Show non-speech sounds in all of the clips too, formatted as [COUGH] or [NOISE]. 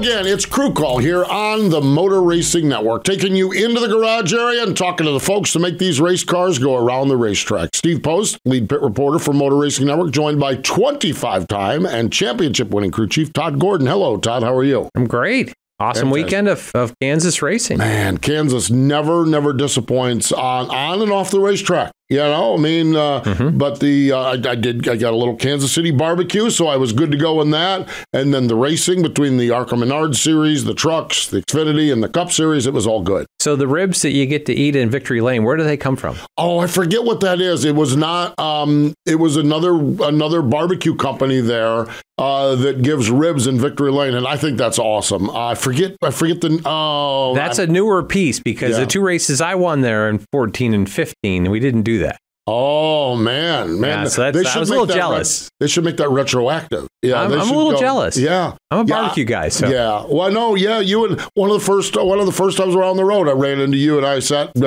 Again, it's Crew Call here on the Motor Racing Network, taking you into the garage area and talking to the folks to make these race cars go around the racetrack. Steve Post, lead pit reporter for Motor Racing Network, joined by 25 time and championship winning crew chief Todd Gordon. Hello, Todd, how are you? I'm great. Awesome Fantastic. weekend of, of Kansas racing. Man, Kansas never, never disappoints on on and off the racetrack. You know, I mean, uh, Mm-hmm. but the uh, I, I did I got a little Kansas City barbecue, so I was good to go in that. And then the racing between the Arca Menard series, the trucks, the Xfinity, and the Cup series, it was all good. So the ribs that you get to eat in Victory Lane, where do they come from? Oh, I forget what that is. It was not. Um, it was another another barbecue company there uh, that gives ribs in Victory Lane, and I think that's awesome. I forget. I forget the. Oh, That's a newer piece because Yeah. the two races I won there in 14 and 15, we didn't do. Oh man, man! Yeah, so that's- I should was a little jealous. they should make that retroactive. Yeah, I'm- they I'm a little jealous. Yeah, I'm a Yeah. barbecue guy, so Yeah, well, I know. Yeah, you and one of the first one of the first times around the road, I ran into you, and I sat uh,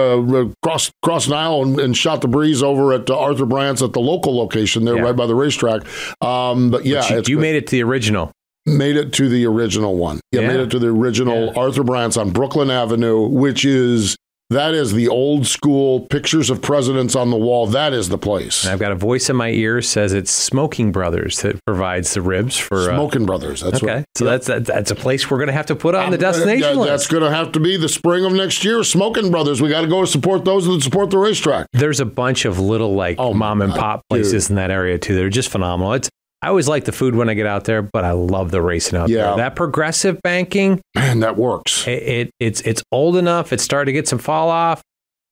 across across an aisle and, and shot the breeze over at uh, Arthur Bryant's at the local location there, Yeah. right by the racetrack. Um, but yeah, But you, you made it to the original. made it to the original one. Yeah, Yeah. made it to the original Yeah. Arthur Bryant's on Brooklyn Avenue, which is that is the old school pictures of presidents on the wall. That is the place. And I've got a voice in my ear says it's Smoking Brothers that provides the ribs for. Uh, Smoking Brothers. That's okay, right. so that's that, that's a place we're going to have to put on the I'm gonna- destination yeah, list. That's going to have to be the spring of next year. Smoking Brothers. We got to go support those that support the racetrack. There's a bunch of little like Oh, mom and pop God, places in that area too. They're just phenomenal. It's I always like the food when I get out there, but I love the racing out Yeah. there. That progressive banking, Man, that works. it, it it's it's old enough. It's starting to get some fall off.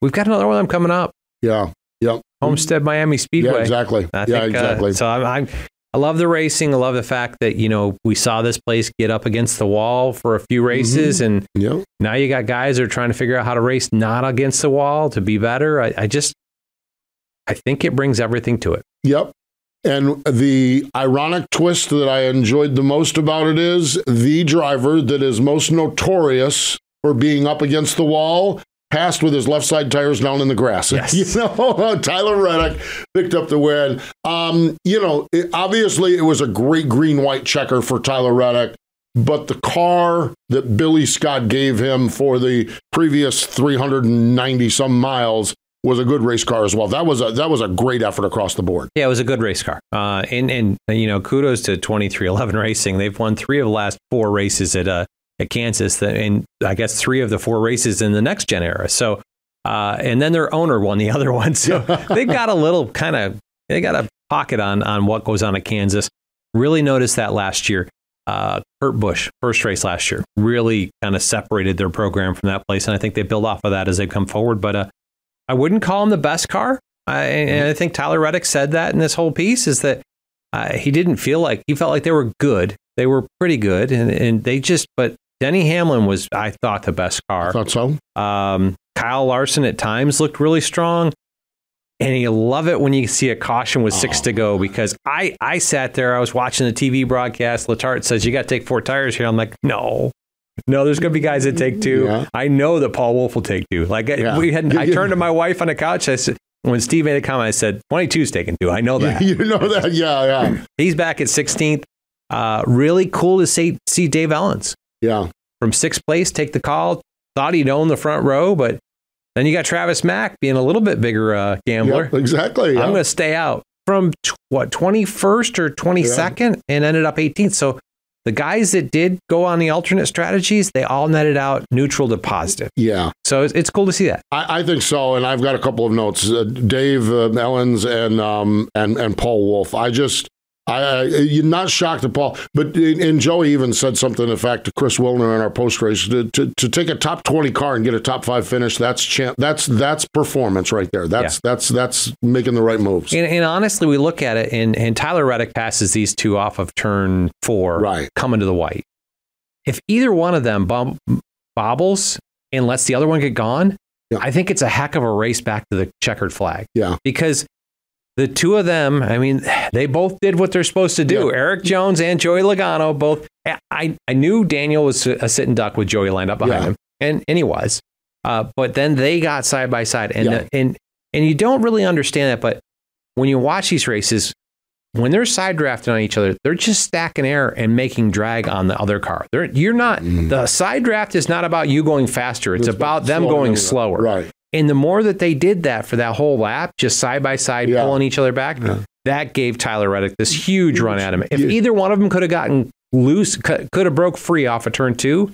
We've got another one of them coming up. Yeah. Yep. Homestead Miami Speedway. Yeah, exactly. I yeah, think, uh, exactly. so I'm, I'm I love the racing. I love the fact that you know we saw this place get up against the wall for a few races, Mm-hmm. and yep. now you got guys that are trying to figure out how to race not against the wall to be better. I, I just I think it brings everything to it. Yep. And the ironic twist that I enjoyed the most about it is the driver that is most notorious for being up against the wall passed with his left side tires down in the grass. Yes. [LAUGHS] You know, [LAUGHS] Tyler Reddick picked up the win. Um, you know, it, obviously it was a great green white checker for Tyler Reddick. But the car that Billy Scott gave him for the previous 390 some miles was a good race car as well. That was a that was a great effort across the board. Yeah, it was a good race car. Uh, and and you know, kudos to 23XI Racing. They've won three of the last four races at uh at Kansas, and I guess three of the four races in the next gen era. So, uh, and then their owner won the [LAUGHS] other one. So [LAUGHS] they've got a little kind of they got a pocket on on what goes on at Kansas. Really noticed that last year. Uh, Kurt Busch, first race last year, really kind of separated their program from that place, and I think they build off of that as they come forward. But uh, I wouldn't call him the best car. I, and I think Tyler Reddick said that in this whole piece is that uh, he didn't feel like he felt like they were good. They were pretty good, and, and they just. But Denny Hamlin was, I thought, the best I car. thought so. Um, Kyle Larson at times looked really strong, and you love it when you see a caution with six to go because I I sat there, I was watching the TV broadcast. Letarte says you got to take four tires here. I'm like, no. No, there's going to be guys that take two. Yeah. I know that Paul Wolfe will take two. Like I- Yeah. we had, I turned to my wife on the couch. I said, when Steve made a comment, I said, 22 is taking two. I know that. [LAUGHS] you know that? Yeah, yeah, He's back at 16th. Uh, really cool to see, see Dave Elenz yeah. from sixth place take the call. Thought he'd own the front row, but then you got Travis Mack being a little bit bigger uh, gambler. Yep, exactly. Yeah. I'm going to stay out from tw- what 21st or 22nd and ended up 18th. So the guys that did go on the alternate strategies, they all netted out neutral to positive. yeah, So it's, it's cool to see that. I, I think so. And I've got a couple of notes. Uh, Dave uh, Elenz and um, and and Paul Wolfe. I just I, I, you're not shocked at Paul, but and Joey even said something. In fact, to Chris Wilner in our post race to, to, to take a top twenty car and get a top five finish. That's champ. That's that's performance right there. That's yeah. that's that's making the right moves. And, and, honestly, we look at it, and, and Tyler Reddick passes these two off of turn four, right, coming to the white. If either one of them bump, bobbles and lets the other one get gone, yeah. I think it's a heck of a race back to the checkered flag. Yeah, because the two of them, I mean, they both did what they're supposed to do. Yeah. Erik Jones and Joey Logano both. I, I knew Daniel was a sitting duck with Joey lined up behind yeah. him, and, and he was. Uh, but then they got side by side, and yeah. and and you don't really understand that. But when you watch these races, when they're side drafting on each other, they're just stacking air and making drag on the other car. They're, you're not mm. the side draft is not about you going faster. It's, it's about them going slower. Right. And the more that they did that for that whole lap, just side by side, yeah. pulling each other back, yeah. that gave Tyler Reddick this huge run at him. If yeah. either one of them could have gotten loose, could have broke free off of turn two,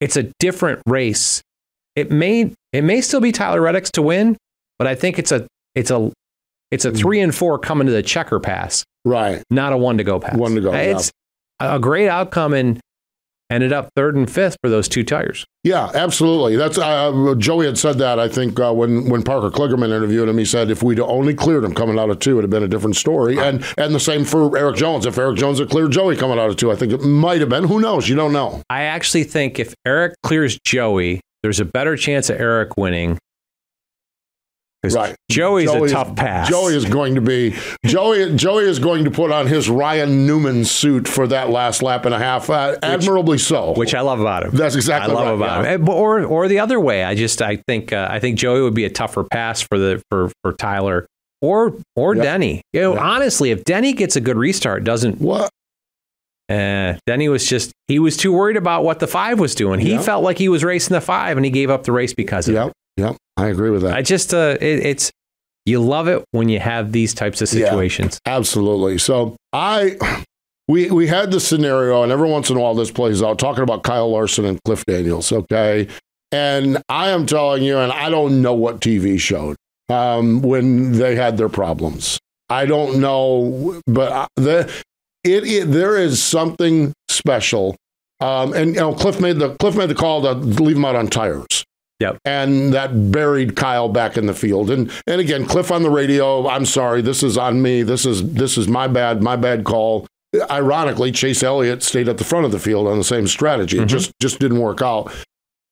it's a different race. It may it may still be Tyler Reddick's to win, but I think it's a it's a it's a mm. three and four coming to the checker pass, right? Not a one to go pass. One to go. It's a great outcome, and ended up third and fifth for those two tires. Yeah, absolutely. That's uh, Joey had said that. I think uh, when when Parker Kligerman interviewed him, he said if we'd only cleared him coming out of two, it'd have been a different story. And and the same for Erik Jones. If Erik Jones had cleared Joey coming out of two, I think it might have been. Who knows? You don't know. I actually think if Erik clears Joey, there's a better chance of Erik winning Right. Joey's Joey a tough pass. Joey is going to be Joey. Joey is going to put on his Ryan Newman suit for that last lap and a half, uh, which, admirably so. Which I love about him. That's exactly what I love right, about yeah. him. Or or the other way. I just I think uh, I think Joey would be a tougher pass for the for for Tyler or or yep. Denny. You know, yep. honestly, if Denny gets a good restart, doesn't what uh, Denny was just he was too worried about what the five was doing. He yep. felt like he was racing the five, and he gave up the race because of yep. it. Yep, I agree with that. I just uh, it, it's you love it when you have these types of situations. Yeah, absolutely. So I we we had the scenario, and every once in a while this plays out. Talking about Kyle Larson and Cliff Daniels, okay. And I am telling you, and I don't know what TV showed um, when they had their problems. I don't know, but the it, it there is something special. Um, and you know, Cliff made the Cliff made the call to leave them out on tires. Yep. And that buried Kyle back in the field. And and again, Cliff on the radio, I'm sorry, this is on me. This is this is my bad, my bad call. Ironically, Chase Elliott stayed at the front of the field on the same strategy. Mm-hmm. It just just didn't work out.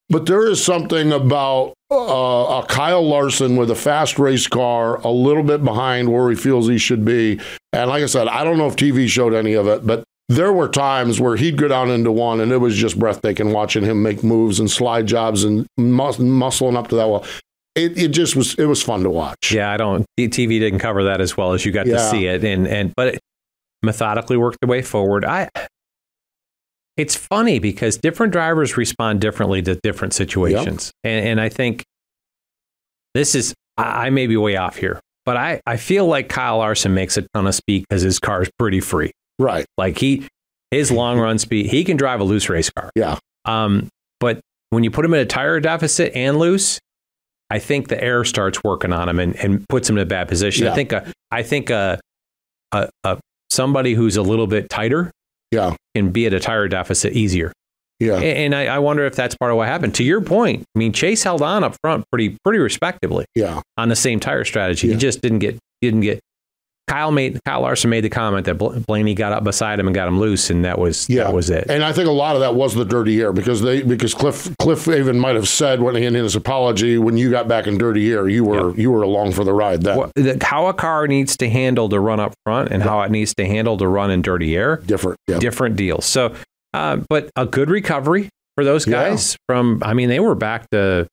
But there is something about uh, a Kyle Larson with a fast race car, a little bit behind where he feels he should be. And like I said, I don't know if TV showed any of it, but there were times where he'd go down into one and it was just breathtaking watching him make moves and slide jobs and mus- muscling up to that wall. It, it just was it was fun to watch. Yeah, I don't TV didn't cover that as well as you got yeah. to see it and and but it methodically worked the way forward. I it's funny because different drivers respond differently to different situations. Yep. And, and I think this is I, may be way off here, but I, I feel like Kyle Larson makes a ton of speed because his car is pretty free. Right. Like he, his long run speed, he can drive a loose race car. Yeah. Um, but when you put him in a tire deficit and loose, I think the air starts working on him and, and puts him in a bad position. Yeah. I think a, I think a, a, a somebody who's a little bit tighter, yeah, can be at a tire deficit easier. Yeah, and, and I, I, wonder if that's part of what happened. To your point, I mean, Chase held on up front pretty pretty respectably. Yeah, on the same tire strategy, yeah. he just didn't get didn't get Kyle made Kyle Larson made the comment that Blaney got up beside him and got him loose, and that was yeah. that was it. And I think a lot of that was the dirty air because they because Cliff Cliff even might have said when he, in his apology when you got back in dirty air you were you were along for the ride. Then well, the, how a car needs to handle to run up front and how it needs to handle to run in dirty air different different deals. So, uh, but a good recovery for those guys from I mean they were back to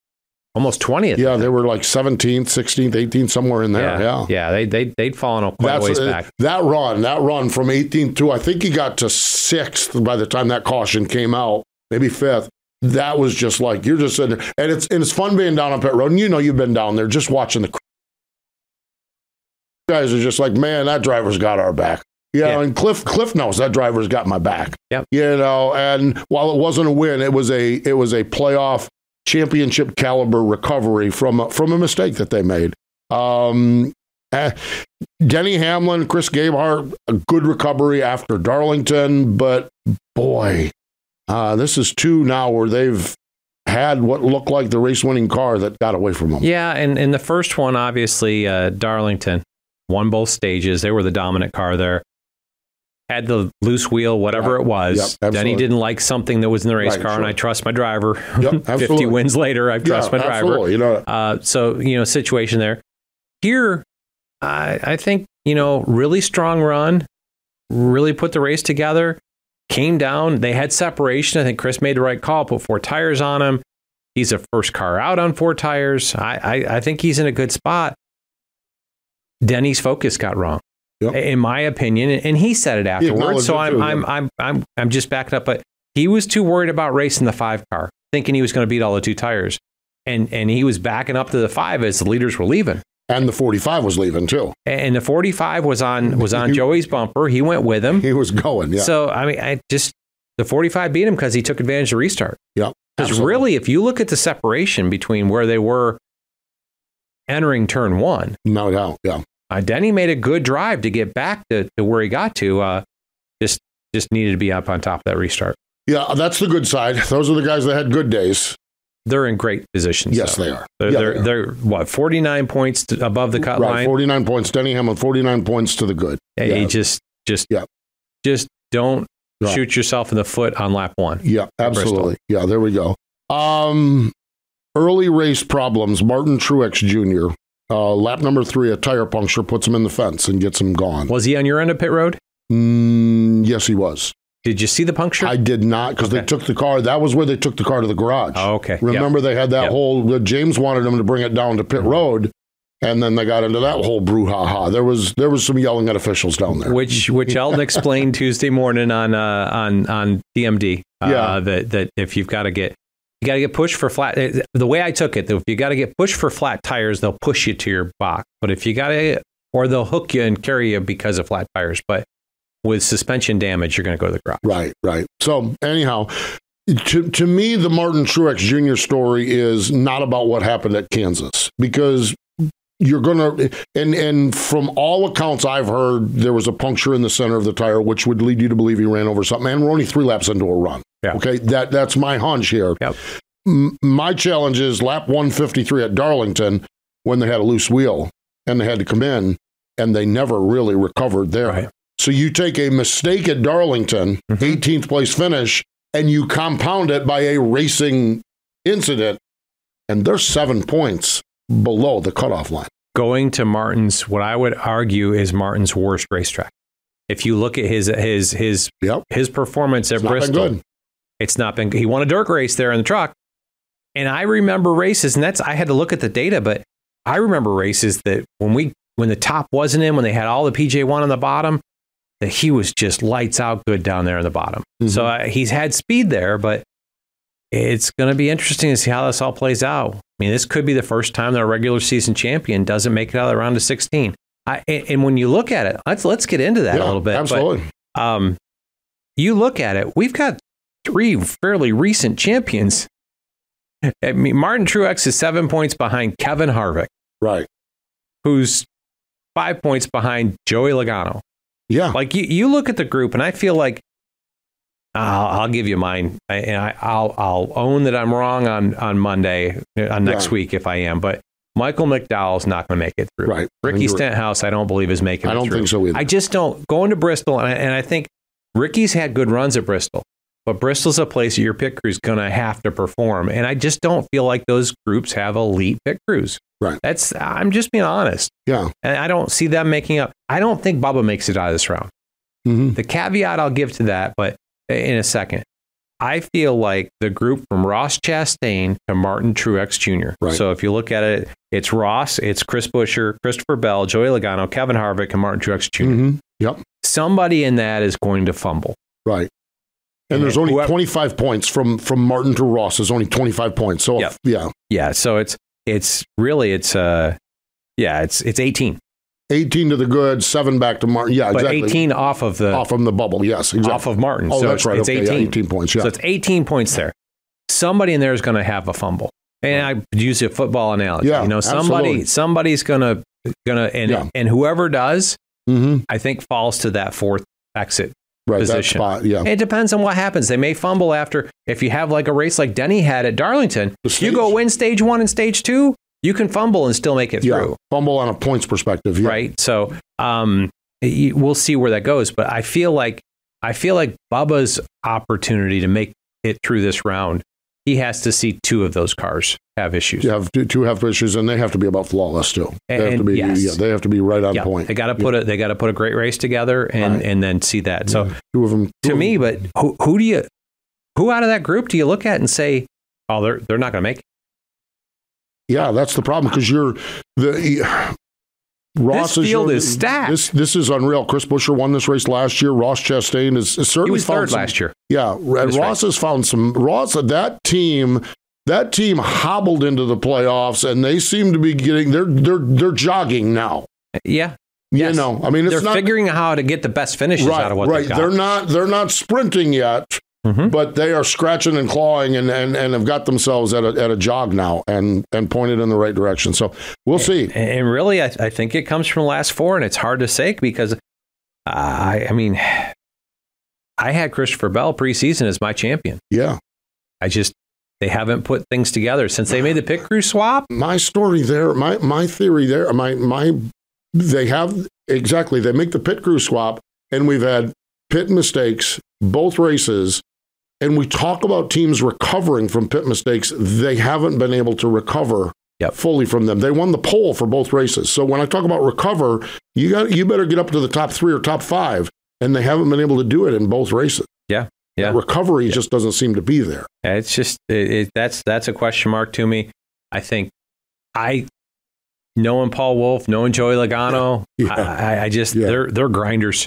almost 20th. Yeah, they were like 17th, 16th, 18th, somewhere in there. Yeah. Yeah, yeah they, they, they'd fallen quite That's, a ways uh, back. That run, that run from 18th to, I think he got to sixth by the time that caution came out, maybe fifth. That was just like, you're just sitting there. And it's, and it's fun being down on pit road. And you know, you've been down there just watching the guys are just like, man, that driver's got our back. You know, yeah. and Cliff Cliff knows that driver's got my back. Yep. You know, and while it wasn't a win, it was a it was a playoff championship caliber recovery from a, from a mistake that they made. Um, Uh, Denny Hamlin, Chris Gabehart, a good recovery after Darlington, but boy, uh, this is two now where they've had what looked like the race winning car that got away from them. Yeah, and in the first one, obviously, uh, Darlington won both stages. They were the dominant car there. Had the loose wheel, whatever it was. Yep, Denny didn't like something that was in the race Right, car, and. I trust my driver. Yep, [LAUGHS] 50 wins later, I trust Yeah, my driver. absolutely. You know, Uh, so you know, situation there. Here, I, I think you know, really strong run, really put the race together. Came down. They had separation. I think Chris made the right call. Put four tires on him. He's a first car out on four tires. I, I, I think he's in a good spot. Denny's focus got wrong, Yep. in my opinion, and he said it afterwards. So I'm, too, I'm, yeah. I'm, I'm, I'm just backing up. But he was too worried about racing the five car, thinking he was going to beat all the two tires, and and he was backing up to the five as the leaders were leaving. and the 45 was leaving too. And the 45 was on was on [LAUGHS] Joey's bumper. He went with him. He was going. Yeah. So I mean, I just the 45 beat him because he took advantage of the restart. yeah. Because really, if you look at the separation between where they were entering turn one, No doubt. Yeah. Uh, Denny made a good drive to get back to, to where he got to. Uh, just just needed to be up on top of that restart. Yeah. That's the good side. Those are the guys that had good days. They're in great positions. Yes, though. they are. They're, Yeah, they're, they are. they're what 49 points to, above the cut Right. line. 49 points. Denny Hamlin, 49 points to the good. Hey, Yeah. just just Yeah. just don't Right. shoot yourself in the foot on lap one. Yeah, absolutely. Yeah, there we go. Um, early race problems. Martin Truex Jr. Uh, lap number three, a tire puncture puts him in the fence and gets him gone. Was he on your end of pit road? Mm, yes, he was. Did you see the puncture? I did not because they took the car. That was where they took the car to the garage. oh, okay. Yep. Remember, they had that Yep. whole. James wanted them to bring it down to pit Mm-hmm. road, and then they got into that whole brouhaha. There was there was some yelling at officials down there. which which Elton explained [LAUGHS] Tuesday morning on uh, on on DMD. Uh, Yeah. that that if you've got to get you got to get pushed for flat. eh, The way I took it, if you got to get pushed for flat tires, they'll push you to your box. But if you got to, or they'll hook you and carry you because of flat tires. But with suspension damage, you're going to go to the garage. Right, right. So anyhow, to to me, the Martin Truex Jr. story is not about what happened at Kansas because you're gonna and and from all accounts I've heard, there was a puncture in the center of the tire, which would lead you to believe he ran over something. And we're only three laps into a run. Yeah. Okay, that that's my hunch here. Yep. M- my challenge is lap 153 at Darlington when they had a loose wheel and they had to come in and they never really recovered there. Right. So you take a mistake at Darlington, Mhm. 18th place finish, and you compound it by a racing incident, and they're seven points below the cutoff line. Going to Martin's, what I would argue is Martin's worst racetrack. If you look at his his his Yep. his performance at Bristol. It's not been. He won a dirt race there in the truck, and I remember races, and that's I had to look at the data, but I remember races that when we when the top wasn't in, when they had all the PJ one on the bottom, that he was just lights out good down there in the bottom. Mhm. So uh, he's had speed there, but it's going to be interesting to see how this all plays out. I mean, this could be the first time that a regular season champion doesn't make it out of the round of 16. I, and, when you look at it, let's let's get into that Yeah, a little bit. but- Absolutely. um, you look at it, we've got three fairly recent champions. I mean, Martin Truex is seven points behind Kevin Harvick, right. who's five points behind Joey Logano. Yeah. Like you, you look at the group, and I feel like I'll, I'll give you mine, I, and I, I'll I'll own that I'm wrong on on Monday, uh, on next week if I am. But Michael McDowell's not going to make it through. Right. Ricky Stenhouse, I don't believe is making. I don't through. think so either. I just don't going to Bristol, and I, and I think Ricky's had good runs at Bristol, but Bristol's a place that your pit crew's going to have to perform, and I just don't feel like those groups have elite pit crews. Right. That's I'm just being honest, yeah. and I don't see them making up. I don't think Bubba makes it out of this round. hmm The caveat I'll give to that, but in a second. I feel like the group from Ross Chastain to Martin Truex Jr. Right. So if you look at it, it's Ross, it's Chris Buescher, Christopher Bell, Joey Logano, Kevin Harvick, and Martin Truex Jr hmm Yep. somebody in that is going to fumble. Right. And And there's only whoever- 25 points from from Martin to Ross. There's only 25 points. So Yep. yeah, Yeah, so it's it's really it's uh yeah, it's it's 18. 18 to the good, seven back to Martin. Yeah, But exactly. 18 off of the off from the bubble. Yes, exactly. off of Martin. oh, so that's right. it's okay, 18. yeah, 18 points. Yeah. So it's 18 points there. Somebody in there is going to have a fumble. And I use a football analogy. Yeah, you know, somebody absolutely. somebody's gonna gonna and Yeah. and whoever does, Mm-hmm. I think falls to that fourth exit. Right, that Position. spot. Yeah. It depends on what happens. They may fumble after. If you have like a race like Denny had at Darlington, you go win stage one and stage two, you can fumble and still make it Yeah. through. Fumble on a points perspective. Yeah. right? So um, we'll see where that goes. But I feel like I feel like Bubba's opportunity to make it through this round, he has to see two of those cars have issues. You have two, two have issues, and they have to be about flawless too. They have to And- be. yes. Yeah, they have to be right on Yeah, point. they got to put a they got to put a great race together and Right. and then see that. So two of them. to me, but who, who do you who out of that group do you look at and say, oh, they're they're not going to make it? Yeah, that's the problem because you're the Ross This field your- is stacked. This this is unreal. Chris Buescher won this race last year. Ross Chastain is, is He certainly third some- last year. Yeah, and Ross has found some. Ross that team. That team hobbled into the playoffs, and they seem to be getting. They're they're they're jogging now. Yeah, You Yes. know, I mean, it's they're not figuring out how to get the best finishes right. out of what right. They're not. They're not sprinting yet, Mhm. but they are scratching and clawing, and, and, and have got themselves at a at a jog now, and and pointed in the right direction. So we'll see. And- And really, I, I think it comes from the last four, and it's hard to say because I, I mean, I had Christopher Bell preseason as my champion. Yeah. I just they haven't put things together since they made the pit crew swap. my story there, my my theory there, my my they have exactly they make the pit crew swap, and we've had pit mistakes both races, and we talk about teams recovering from pit mistakes. They haven't been able to recover. Yep. Fully from them, they won the pole for both races. So when I talk about recover, you got you better get up to the top three or top five, and they haven't been able to do it in both races. Yeah, yeah. recovery just doesn't seem to be there. It's just it, it, that's that's a question mark to me. I think I knowing Paul Wolfe, knowing Joey Logano, [LAUGHS] Yeah. I, I- I just Yeah. they're they're grinders.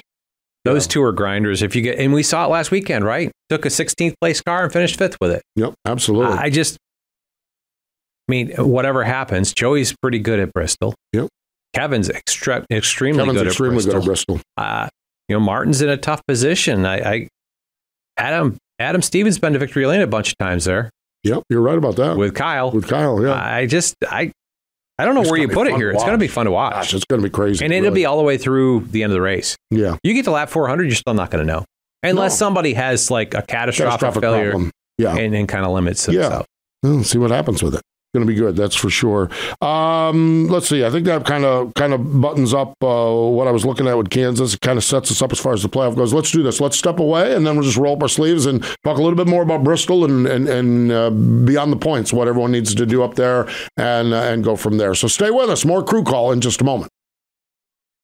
Those two are grinders. If you get and we saw it last weekend, right? Took a 16th place car and finished fifth with it. Yep, absolutely. I just, I mean, whatever happens, Joey's pretty good at Bristol. Yep. Kevin's extra, extremely Kevin's good extremely at Bristol. good at Bristol. Uh, you know, Martin's in a tough position. I, I Adam Adam Stevens been to Victory Lane a bunch of times there Yep, you're right about that. with Kyle. With Kyle, yeah. I just I I don't know It's where you put it here. It's going to be fun to watch, Gosh, it's going to be crazy. and it'll really. be all the way through the end of the race. yeah. You get to lap 400, you're still not going to know unless No. somebody has like a catastrophic, Catastrophic failure problem. Yeah. and, and kind of limits Yeah. themselves. Well, see what happens with it. Going to be good, that's for sure. Um, let's see. I think that kind of kind of buttons up uh, what I was looking at with Kansas. It kind of sets us up as far as the playoff goes. Let's do this. Let's step away, and then we'll just roll up our sleeves and talk a little bit more about Bristol and and, and uh, beyond the points, what everyone needs to do up there, and uh, and go from there. So stay with us. More crew call in just a moment.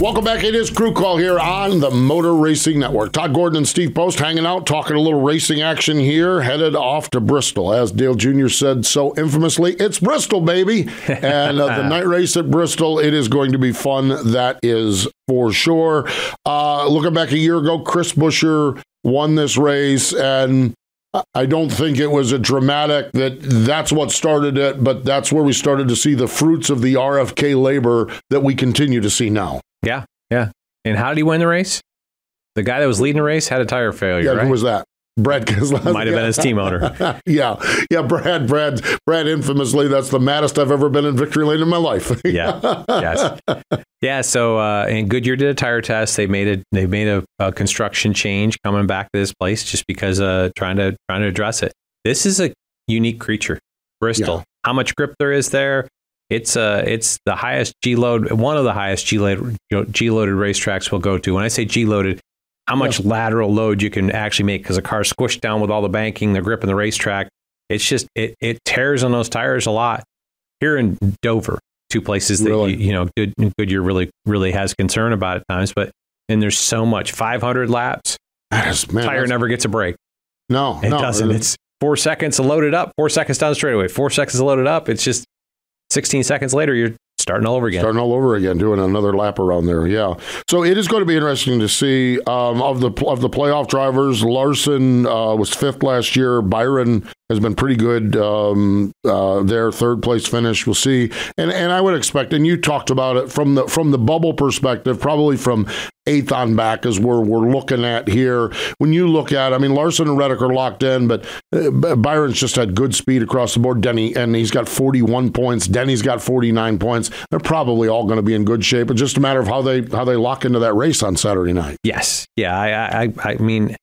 Welcome back. It is Crew Call here on the Motor Racing Network. Todd Gordon and Steve Post hanging out, talking a little racing action here, headed off to Bristol. As Dale Jr. said so infamously, it's Bristol, baby. [LAUGHS] And uh, the night race at Bristol, it is going to be fun. That is for sure. Uh, looking back a year ago, Chris Buescher won this race, and I don't think it was a dramatic that that's what started it, but that's where we started to see the fruits of the RFK labor that we continue to see now. Yeah, yeah. And how did he win the race? The guy that was leading the race had a tire failure, Yeah, right? who was that? Brad Keselowski. Might have been his team owner. [LAUGHS] yeah, yeah, Brad, Brad, Brad. Infamously, that's the maddest I've ever been in victory lane in my life. [LAUGHS] Yeah. yes. Yeah. So, uh, and Goodyear did a tire test. They made a they made a, a construction change coming back to this place just because uh trying to trying to address it. This is a unique creature, Bristol. Yeah. How much grip there is there? It's uh it's the highest G load, one of the highest G load G loaded racetracks we'll go to. When I say G loaded, how much lateral load you can actually make because a car's squished down with all the banking, the grip, and the racetrack. It's just it it tears on those tires a lot. Here in Dover, two places that Really? you, you know Good, Goodyear really really has concern about at times, but and there's so much 500 laps, is, man, tire never gets a break. No, It no, doesn't. It's four seconds to load it up, four seconds down the straightaway, four seconds to load it up. It's just 16 seconds later, you're starting all over again. Starting all over again, doing another lap around there. Yeah. So it is going to be interesting to see um, of the of the playoff drivers. Larson uh, was fifth last year. Byron has been pretty good um, uh, there, third place finish. We'll see. And and I would expect, and you talked about it from the from the bubble perspective, probably from eighth on back is where we're looking at here. When you look at, I mean, Larson and Reddick are locked in, but uh, Byron's just had good speed across the board. Denny and he's got 41 points. Denny's got 49 points. They're probably all going to be in good shape. It's just a matter of how they how they lock into that race on Saturday night. Yes. Yeah. I I, I mean.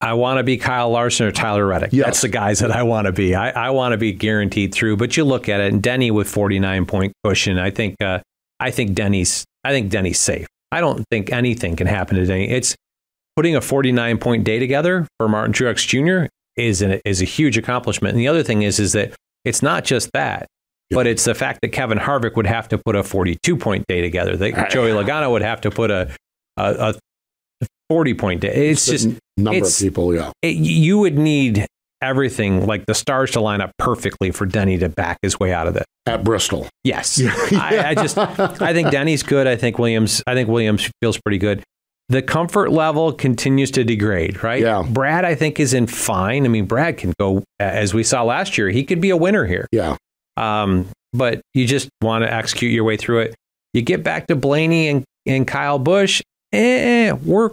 I want to be Kyle Larson or Tyler Reddick. Yes. That's the guys that I want to be. I, I want to be guaranteed through. But you look at it, and Denny with 49 point cushion. I think uh, I think Denny's I think Denny's safe. I don't think anything can happen to Denny. It's putting a 49 point day together for Martin Truex Jr. is an, is a huge accomplishment. And the other thing is is that it's not just that, Yeah. but it's the fact that Kevin Harvick would have to put a 42 point day together. That Joey Logano would have to put a a, a 40 point day. It's just number it's- of people. Yeah. it, you would need everything like the stars to line up perfectly for Denny to back his way out of it. At Bristol. Yes, I, I [LAUGHS] just I think Denny's good. I think Williams. I think Williams feels pretty good. The comfort level continues to degrade, right? Yeah. Brad, I think, is in fine. I mean, Brad can go as we saw last year. He could be a winner here. Yeah. Um, but you just want to execute your way through it. You get back to Blaney and, and Kyle Busch. Eh, we're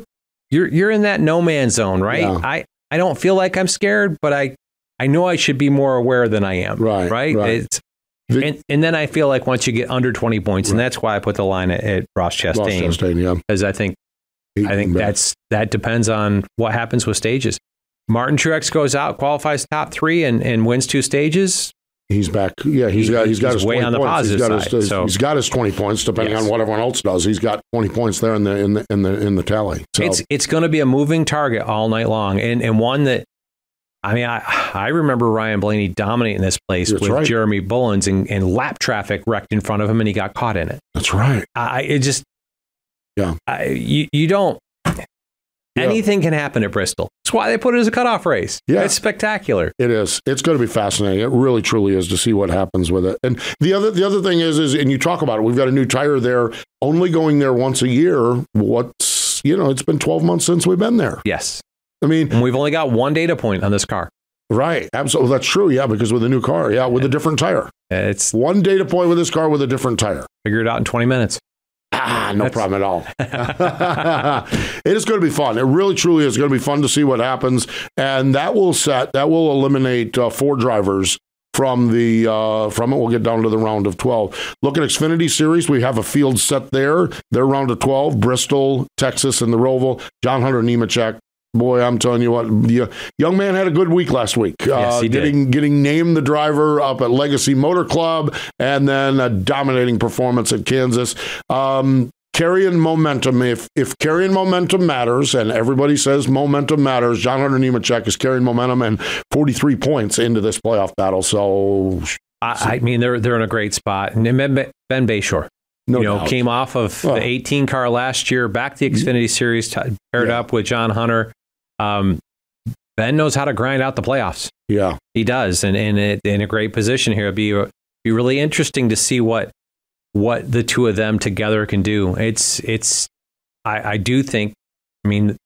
you're you're in that no man's zone, right? Yeah. I I don't feel like I'm scared, but I I know I should be more aware than I am. Right, Right. right. It's, The- and, and then I feel like once you get under 20 points, and that's why I put the line at, at Ross Ross Chastain, Chastain, yeah. because I think I think that's that depends on what happens with stages. Martin Truex goes out, qualifies top three, and, and wins two stages. He's back. Yeah, he's He- got he's got he's his way 20 on the points. positive he's got side, His, so- he's got his twenty points, depending Yes. on what everyone else does. He's got twenty points there in the in the in the in the tally. So It's it's going to be a moving target all night long, and and one that. I mean, I, I remember Ryan Blaney dominating this place That's with right. Jeremy Bullens and, and lap traffic wrecked in front of him, and he got caught in it. that's right. I it just Yeah. I, you you don't anything can happen at Bristol. That's why they put it as a cutoff race. Yeah. it's spectacular. It is. It's going to be fascinating. It really, truly is to see what happens with it. And the other, the other thing is, is, and you talk about it. We've got a new tire there, only going there once a year. What's you know, it's been twelve months since we've been there. Yes, I mean, and we've only got one data point on this car. right? Absolutely, that's true. Yeah, because with a new car, yeah, with a different tire, It's one data point with this car with a different tire. Figure it out in twenty minutes. Ah, no That's- problem at all. [LAUGHS] [LAUGHS] it is going to be fun. It really, truly is going to be fun to see what happens, and that will set that will eliminate uh, four drivers from the uh, from it. We'll get down to the round of twelve. Look at Xfinity Series. We have a field set there. Their round of twelve: Bristol, Texas, and the Roval. John Hunter Nemechek. Boy, I'm telling you what, the uh, young man had a good week last week. Yes, uh, he did. getting getting named the driver up at Legacy Motor Club, and then a dominating performance at Kansas. Um, carrying momentum. If if carrying momentum matters, and everybody says momentum matters, John Hunter Nemechek is carrying momentum and 43 points into this playoff battle. So I, I mean, they're they're in a great spot. Ben, Beshore, no you know, doubt. came off of Oh. the 18 car last year, back to the mm-hmm. Xfinity Series, t- paired Yeah. up with John Hunter. Um, ben knows how to grind out the playoffs. yeah, He does, and it, in a great position here. It'd be be really interesting to see what what the two of them together can do. It's it's I, I do think. I mean,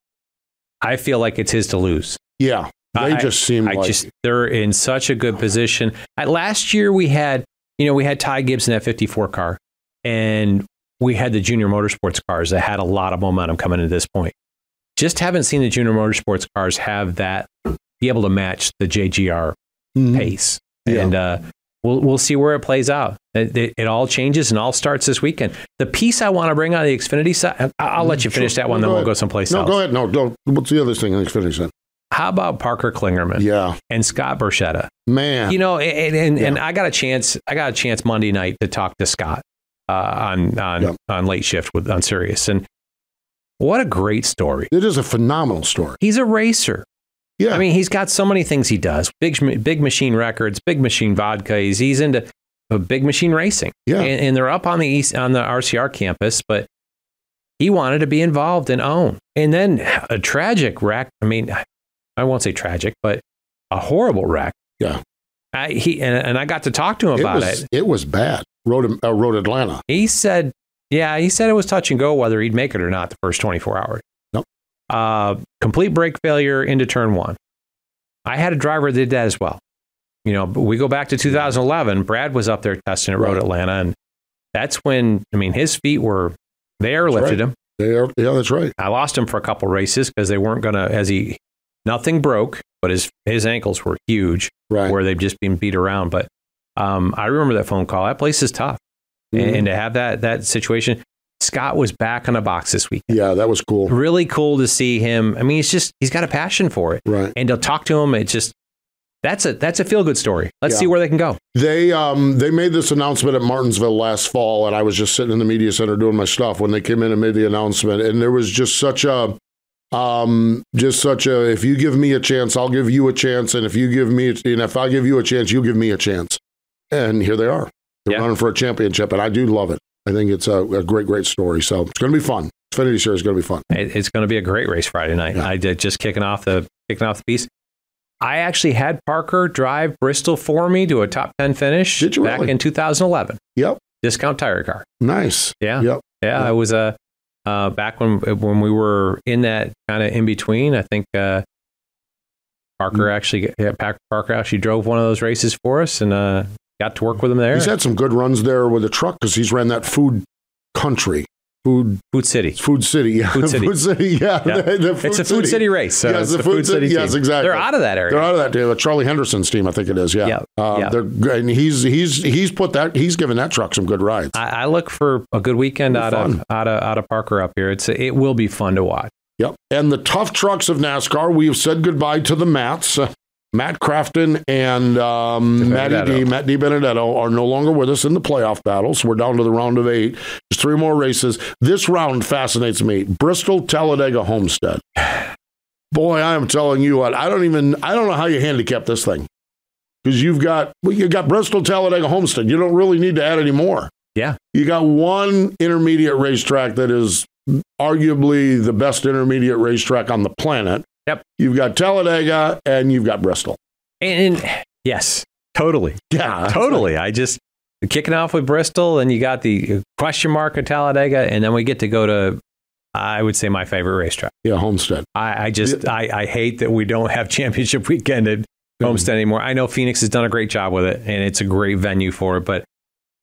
I feel like it's his to lose. yeah. They I- just seem I like just they're in such a good position. Uh, last year we had, you know, we had Ty Gibbs in that 54 car, and we had the junior motorsports cars that had a lot of momentum coming to this point. Just haven't seen the junior motorsports cars have that be able to match the JGR Mhm. pace, Yeah. and uh, we'll we'll see where it plays out. It, it, it all changes and all starts this weekend. The piece I want to bring on the Xfinity side, I'll let you finish Sure. that one, No, then we'll go someplace No, else. No, go ahead. No, don't. What's the other thing in Xfinity said? How about Parker Kligerman Yeah, and Scott Borchetta? man. you know and and, and Yeah. i got a chance i got a chance monday night to talk to scott uh, on on Yeah. on late shift with on sirius and what a great story it is a phenomenal story. he's a racer Yeah, i mean he's got so many things he does big big machine records big machine vodka he's, he's into uh, big machine racing yeah. and, and they're up on the east on the rcr campus but he wanted to be involved and own and then a tragic wreck i mean I won't say tragic, but a horrible wreck. Yeah. I, he and, and I got to talk to him It about was, it. it was bad. Road, uh, Road Atlanta. He said, yeah, he said it was touch and go whether he'd make it or not the first 24 hours. Nope. Uh, complete brake failure into turn one. I had a driver that did that as well. You know, we go back to 2011. Brad was up there testing at Road Right. Atlanta, and that's when I mean his feet were they airlifted right. him. They are, yeah, that's right. I lost him for a couple races because they weren't gonna as he nothing broke, but his his ankles were huge Right. where they've just been beat around. But um, I remember that phone call. That place is tough, Mhm. and, and to have that that situation. Scott was back on a box this week. yeah, that was cool. Really cool to see him. I mean, he's just he's got a passion for it, Right. and to talk to him, it's just that's a that's a feel good story. Let's Yeah. see where they can go. They um they made this announcement at Martinsville last fall, and I was just sitting in the media center doing my stuff when they came in and made the announcement, and there was just such a um just such a if you give me a chance, I'll give you a chance, and if you give me and if I give you a chance, you give me a chance, and here they are. They're Yeah. running for a championship, and I do love it. I think it's a, a great, great story. So it's going to be fun. Xfinity Series is going to be fun. It's going to be a great race Friday night. Yeah. I did just kicking off the kicking off the piece. I actually had Parker drive Bristol for me to a top ten finish Did you back really? in 2011. Yep, Discount tire car. nice. Yeah. Yep. Yeah, Yeah. I was uh, uh, back when when we were in that kind of in between. I think uh, Parker Mm. actually yeah, Parker actually drove one of those races for us and uh, got to work with him there. He's had some good runs there with the truck because he's ran that food country, food Food City. Food City, yeah. Food City. [LAUGHS] yeah. Yeah. [LAUGHS] The- the it's a Food City, race. So Yes, it's the the Food Food City- City. yes, exactly. They're out of that area. They're out of that deal. Charlie Henderson's team, I think it is. Yeah, Um, yep. They're and he's he's he's put that he's given that truck some good rides. I, I look for a good weekend out be of out of out of Parker up here. It's it will be fun to watch. Yep. And the tough trucks of NASCAR, we have said goodbye to the Mats. [LAUGHS] Matt Crafton and um, Matty D, Matt DiBenedetto are no longer with us in the playoff battles. We're down to the round of eight. There's three more races. This round fascinates me. Bristol, Talladega, Homestead. Boy, I am telling you what, I don't even, I don't know how you handicap this thing. Because you've got, well, you got Bristol, Talladega, Homestead. You don't really need to add any more. Yeah. You got one intermediate racetrack that is arguably the best intermediate racetrack on the planet. Yep. You've got Talladega and you've got Bristol. And, and yes, totally, Yeah. totally. I just kicking off with Bristol, and you got the question mark of Talladega, and then we get to go to, I would say my favorite racetrack. Yeah, Homestead. I, I just I, I hate that we don't have [LAUGHS] championship weekend at Homestead anymore. I know Phoenix has done a great job with it, and it's a great venue for it. But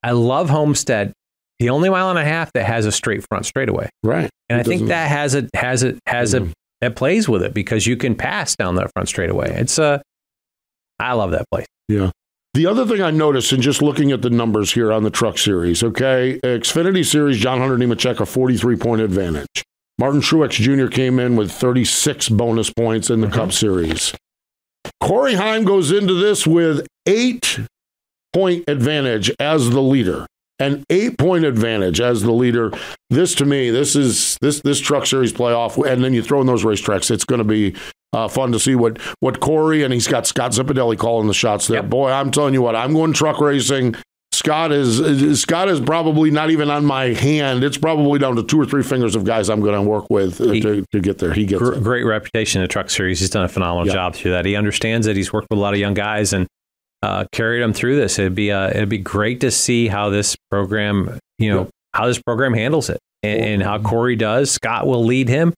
I love Homestead, the only mile and a half that has a straight front straightaway, Right. and It I think that has a has a has Mhm. a that plays with it because you can pass down that front straightaway. It's uh, I love that place. Yeah. The other thing I noticed in just looking at the numbers here on the truck series, okay, Xfinity Series, John Hunter Nemechek, a 43 point advantage. Martin Truex Jr. came in with 36 bonus points in the Cup Series. Corey Heim goes into this with eight point advantage as the leader. An eight point advantage as the leader. This to me, this is this this truck series playoff, and then you throw in those racetracks. It's going to be uh, fun to see what what Corey and he's got Scott Zipadelli calling the shots there. Yep. Boy, I'm telling you what, I'm going truck racing. Scott is, is Scott is probably not even on my hand. It's probably down to two or three fingers of guys I'm going to work with uh, He- to, to get there. He gets it. great reputation in the truck series. He's done a phenomenal Yeah. job through that. He understands it. He's worked with a lot of young guys and uh, carried them through this. It'd be uh, it'd be great to see how this program, you know, Yeah. how this program handles it and, and how Corey does. Scott will lead him,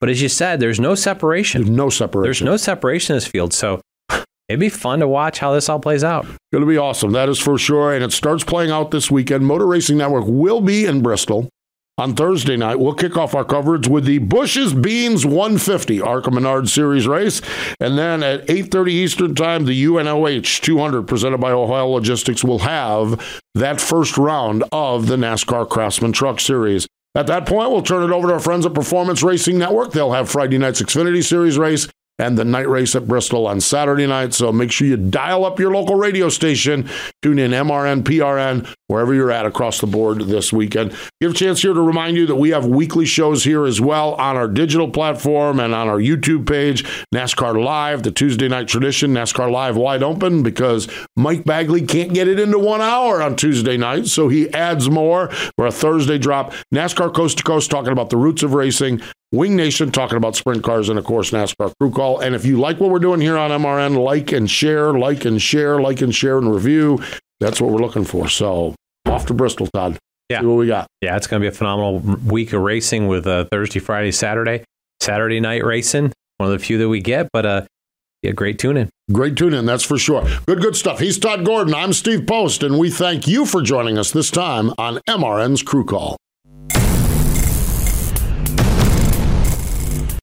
but as you said, there's no separation. There's no separation. There's no separation in this field, so it'd be fun to watch how this all plays out. Going to be awesome. That is for sure. And it starts playing out this weekend. Motor Racing Network will be in Bristol on Thursday night. We'll kick off our coverage with the Bush's Beans 150 Arca Menard Series race. And then at 8.30 Eastern Time, the UNOH 200 presented by Ohio Logistics will have that first round of the NASCAR Craftsman Truck Series. At that point, we'll turn it over to our friends at Performance Racing Network. They'll have Friday night's Xfinity Series race and the night race at Bristol on Saturday night. So make sure you dial up your local radio station. Tune in MRN, PRN, wherever you're at across the board this weekend. Give a chance here to remind you that we have weekly shows here as well on our digital platform and on our YouTube page, NASCAR Live, the Tuesday night tradition, NASCAR Live wide open because Mike Bagley can't get it into one hour on Tuesday night, so he adds more for a Thursday drop. NASCAR Coast to Coast talking about the roots of racing. Wing Nation talking about sprint cars and, of course, NASCAR Crew Call. And if you like what we're doing here on MRN, like and share, like and share, like and share and review. That's what we're looking for. So off to Bristol, Todd. Yeah. See what we got. Yeah, it's going to be a phenomenal week of racing with uh, Thursday, Friday, Saturday, Saturday night racing. One of the few that we get, but uh, yeah, great tuning. Great tune in, that's for sure. Good, good stuff. He's Todd Gordon. I'm Steve Post, and we thank you for joining us this time on MRN's Crew Call.